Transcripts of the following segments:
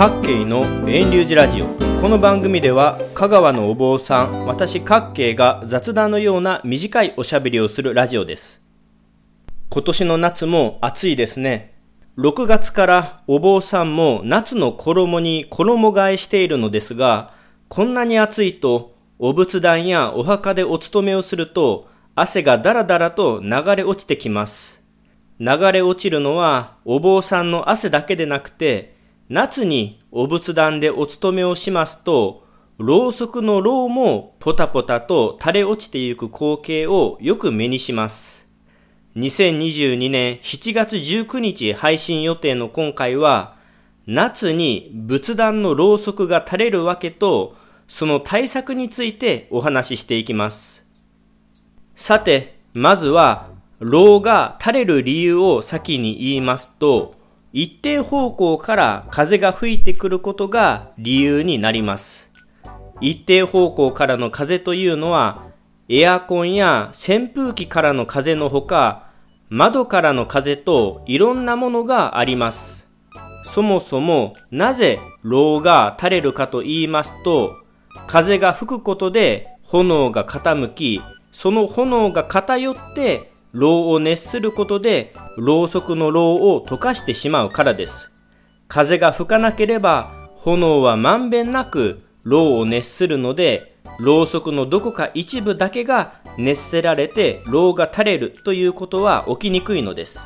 各系の遠流寺ラジオ。この番組では香川のお坊さん私各系が雑談のような短いおしゃべりをするラジオです。今年の夏も暑いですね。6月からお坊さんも夏の衣に衣替えしているのですがこんなに暑いとお仏壇やお墓でお勤めをすると汗がだらだらと流れ落ちてきます。流れ落ちるのはお坊さんの汗だけでなくて夏にお仏壇でお勤めをしますと、ろうそくのろうもポタポタと垂れ落ちていく光景をよく目にします。2022年7月19日配信予定の今回は、夏に仏壇のろうそくが垂れるわけと、その対策についてお話ししていきます。さて、まずは、ろうが垂れる理由を先に言いますと、一定方向から風が吹いてくることが理由になります。一定方向からの風というのは、エアコンや扇風機からの風のほか、窓からの風といろんなものがあります。そもそもなぜろうが垂れるかと言いますと、風が吹くことで炎が傾き、その炎が偏ってろうを熱することで、ろうそくのろうを溶かしてしまうからです。風が吹かなければ、炎はまんべんなくろうを熱するので、ろうそくのどこか一部だけが熱せられてろうが垂れるということは起きにくいのです。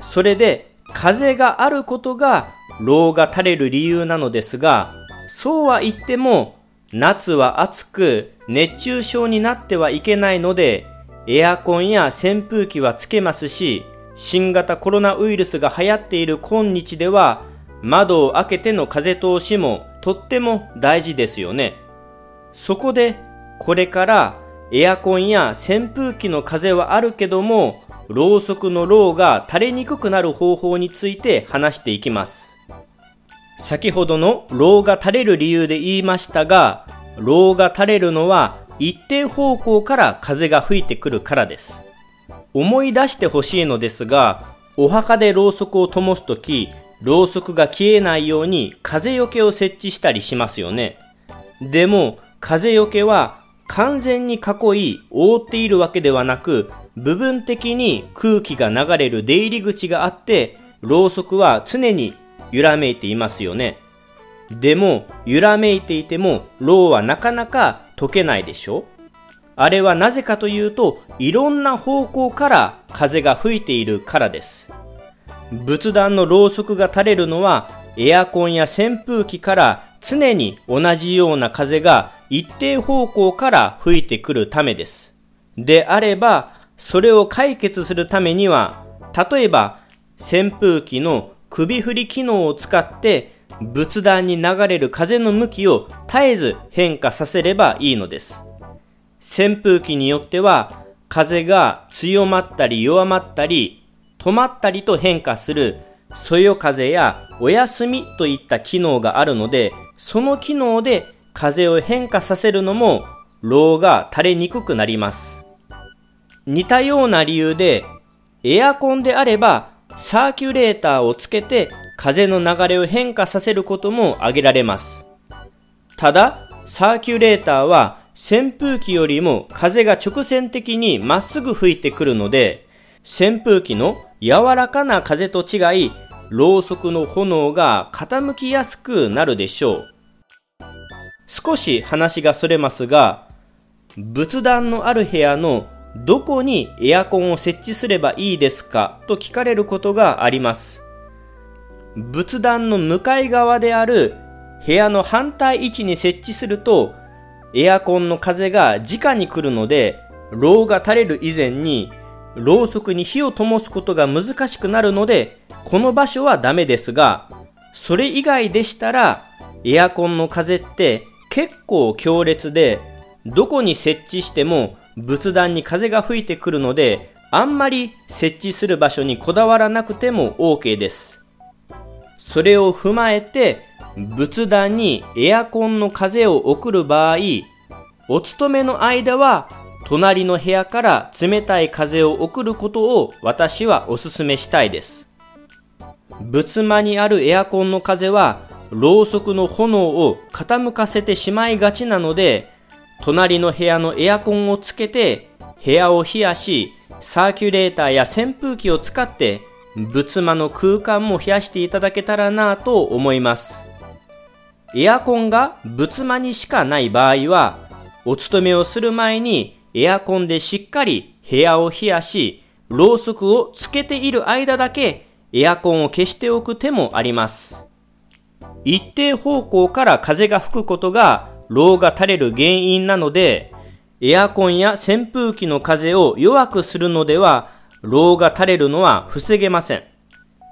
それで、風があることがろうが垂れる理由なのですが、そうは言っても、夏は暑く熱中症になってはいけないので、エアコンや扇風機はつけますし、新型コロナウイルスが流行っている今日では、窓を開けての風通しもとっても大事ですよね。そこで、これからエアコンや扇風機の風はあるけども、ろうそくのろうが垂れにくくなる方法について話していきます。先ほどのろうが垂れる理由で言いましたが、ろうが垂れるのは一定方向から風が吹いてくるからです。思い出してほしいのですが、お墓でろうそくを灯すとき、ろうそくが消えないように風よけを設置したりしますよね。でも、風よけは完全に囲い覆っているわけではなく、部分的に空気が流れる出入り口があって、ろうそくは常に揺らめいていますよね。でも、揺らめいていても、ろうはなかなか溶けないでしょあれはなぜかというと、いろんな方向から風が吹いているからです。仏壇のろうそくが垂れるのは、エアコンや扇風機から常に同じような風が一定方向から吹いてくるためです。であれば、それを解決するためには、例えば、扇風機の首振り機能を使って仏壇に流れる風の向きを絶えず変化させればいいのです。扇風機によっては風が強まったり弱まったり止まったりと変化するそよ風やお休みといった機能があるのでその機能で風を変化させるのもローが垂れにくくなります。似たような理由でエアコンであればサーキュレーターをつけて風の流れを変化させることも挙げられます。ただ、サーキュレーターは扇風機よりも風が直線的にまっすぐ吹いてくるので、扇風機の柔らかな風と違い、ろうそくの炎が傾きやすくなるでしょう。少し話がそれますが、仏壇のある部屋のどこにエアコンを設置すればいいですか？と聞かれることがあります。仏壇の向かい側である部屋の反対位置に設置すると、エアコンの風が直に来るので、ろうが垂れる以前に、ろうそくに火を灯すことが難しくなるので、この場所はダメですが、それ以外でしたら、エアコンの風って結構強烈で、どこに設置しても仏壇に風が吹いてくるので、あんまり設置する場所にこだわらなくても OK です。それを踏まえて、仏壇にエアコンの風を送る場合、お勤めの間は隣の部屋から冷たい風を送ることを私はお勧めしたいです。仏間にあるエアコンの風は、ろうそくの炎を傾かせてしまいがちなので、隣の部屋のエアコンをつけて部屋を冷やし、サーキュレーターや扇風機を使って仏間の空間も冷やしていただけたらなと思います。エアコンが仏間にしかない場合は、お勤めをする前にエアコンでしっかり部屋を冷やし、ろうそくをつけている間だけエアコンを消しておく手もあります。一定方向から風が吹くことが、炉が垂れる原因なので、エアコンや扇風機の風を弱くするのでは、炉が垂れるのは防げません。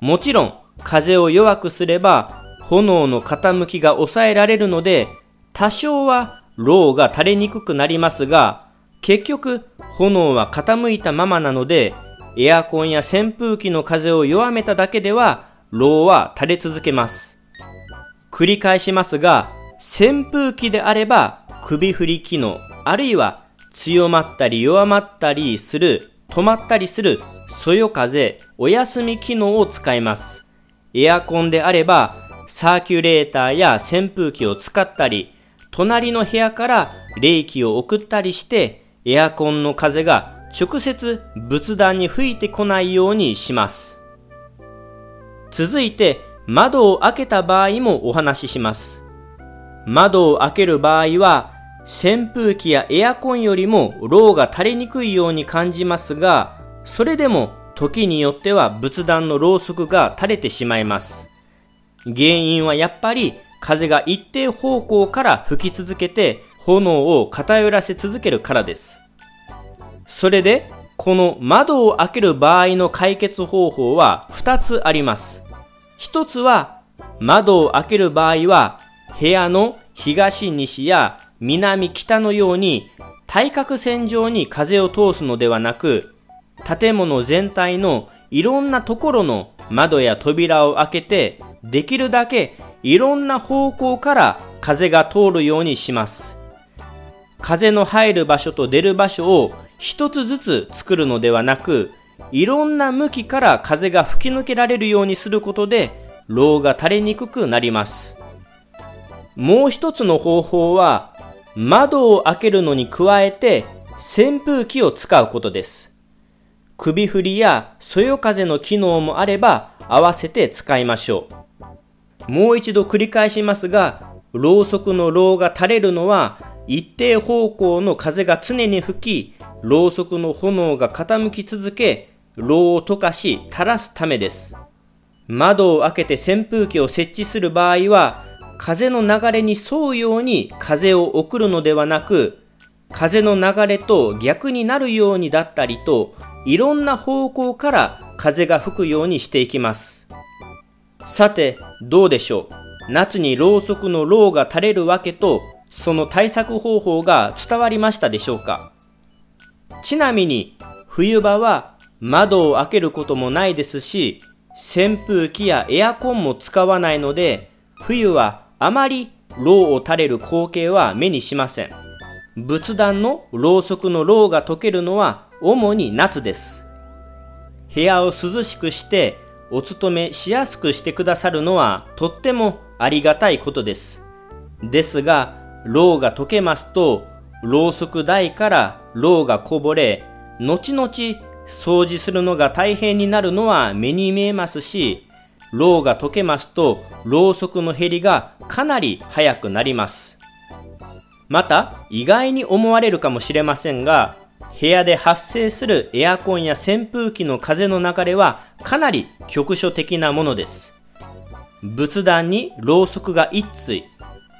もちろん、風を弱くすれば、炎の傾きが抑えられるので、多少は炉が垂れにくくなりますが、結局、炎は傾いたままなので、エアコンや扇風機の風を弱めただけでは、炉は垂れ続けます。繰り返しますが、扇風機であれば首振り機能、あるいは強まったり弱まったりする、止まったりするそよ風、お休み機能を使います。エアコンであればサーキュレーターや扇風機を使ったり、隣の部屋から冷気を送ったりして、エアコンの風が直接仏壇に吹いてこないようにします。続いて、窓を開けた場合もお話しします。窓を開ける場合は、扇風機やエアコンよりもローが垂れにくいように感じますが、それでも時によっては仏壇のろうそくが垂れてしまいます。原因はやっぱり風が一定方向から吹き続けて炎を偏らせ続けるからです。それで、この窓を開ける場合の解決方法は2つあります。1つは、窓を開ける場合は、部屋の東西や南北のように対角線上に風を通すのではなく、建物全体のいろんなところの窓や扉を開けて、できるだけいろんな方向から風が通るようにします。風の入る場所と出る場所を一つずつ作るのではなく、いろんな向きから風が吹き抜けられるようにすることで、ローが垂れにくくなります。もう一つの方法は、窓を開けるのに加えて扇風機を使うことです。首振りやそよ風の機能もあれば合わせて使いましょう。もう一度繰り返しますが、ろうそくのろうが垂れるのは一定方向の風が常に吹き、ろうそくの炎が傾き続け、ろうを溶かし垂らすためです。窓を開けて扇風機を設置する場合は、風の流れに沿うように風を送るのではなく、風の流れと逆になるようにだったりと、いろんな方向から風が吹くようにしていきます。さて、どうでしょう？夏にろうそくのろうが垂れるわけと、その対策方法が伝わりましたでしょうか？ちなみに、冬場は窓を開けることもないですし、扇風機やエアコンも使わないので、冬はあまりろうを垂れる光景は目にしません。仏壇のろうそくのろうが溶けるのは主に夏です。部屋を涼しくしてお勤めしやすくしてくださるのはとってもありがたいことです。ですが、ろうが溶けますと、ろうそく台からろうがこぼれ、後々掃除するのが大変になるのは目に見えますし、ろうが溶けますと、ろうそくの減りがかなり早くなります。また、意外に思われるかもしれませんが、部屋で発生するエアコンや扇風機の風の流れはかなり局所的なものです。仏壇にろうそくが1対、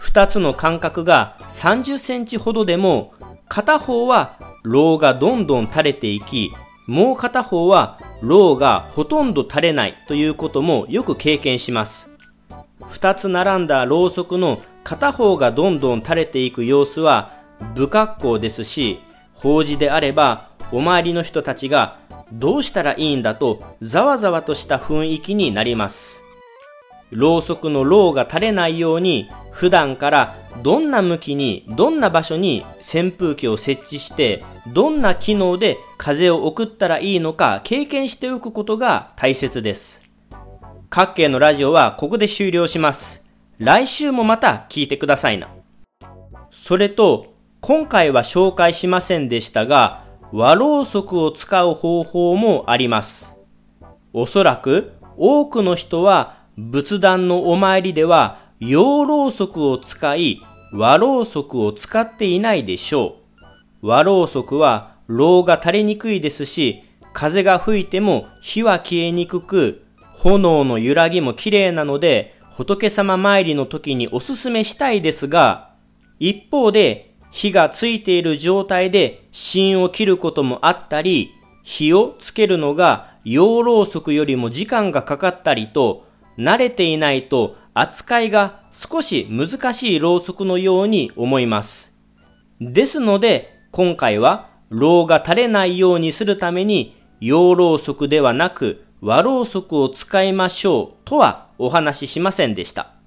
2つの間隔が30センチほどでも、片方はろうがどんどん垂れていき、もう片方はろうがほとんど垂れないということもよく経験します。二つ並んだろうそくの片方がどんどん垂れていく様子は不格好ですし、法事であればお周りの人たちがどうしたらいいんだとざわざわとした雰囲気になります。ろうそくのろうが垂れないように普段からどんな向きにどんな場所に扇風機を設置してどんな機能で風を送ったらいいのか経験しておくことが大切です。各系のラジオはここで終了します。来週もまた聞いてくださいな。それと、今回は紹介しませんでしたが、和ろうそくを使う方法もあります。おそらく多くの人は仏壇のお参りでは洋ろうそくを使い和ろうそくを使っていないでしょう。和ろうそくはろうが垂れにくいですし、風が吹いても火は消えにくく、炎の揺らぎも綺麗なので、仏様参りの時におすすめしたいですが、一方で火がついている状態で芯を切ることもあったり、火をつけるのが洋ろうそくよりも時間がかかったりと、慣れていないと扱いが少し難しいろうそくのように思います。ですので、今回は、ろうが垂れないようにするために、洋ろうそくではなく和ろうそくを使いましょうとはお話ししませんでした。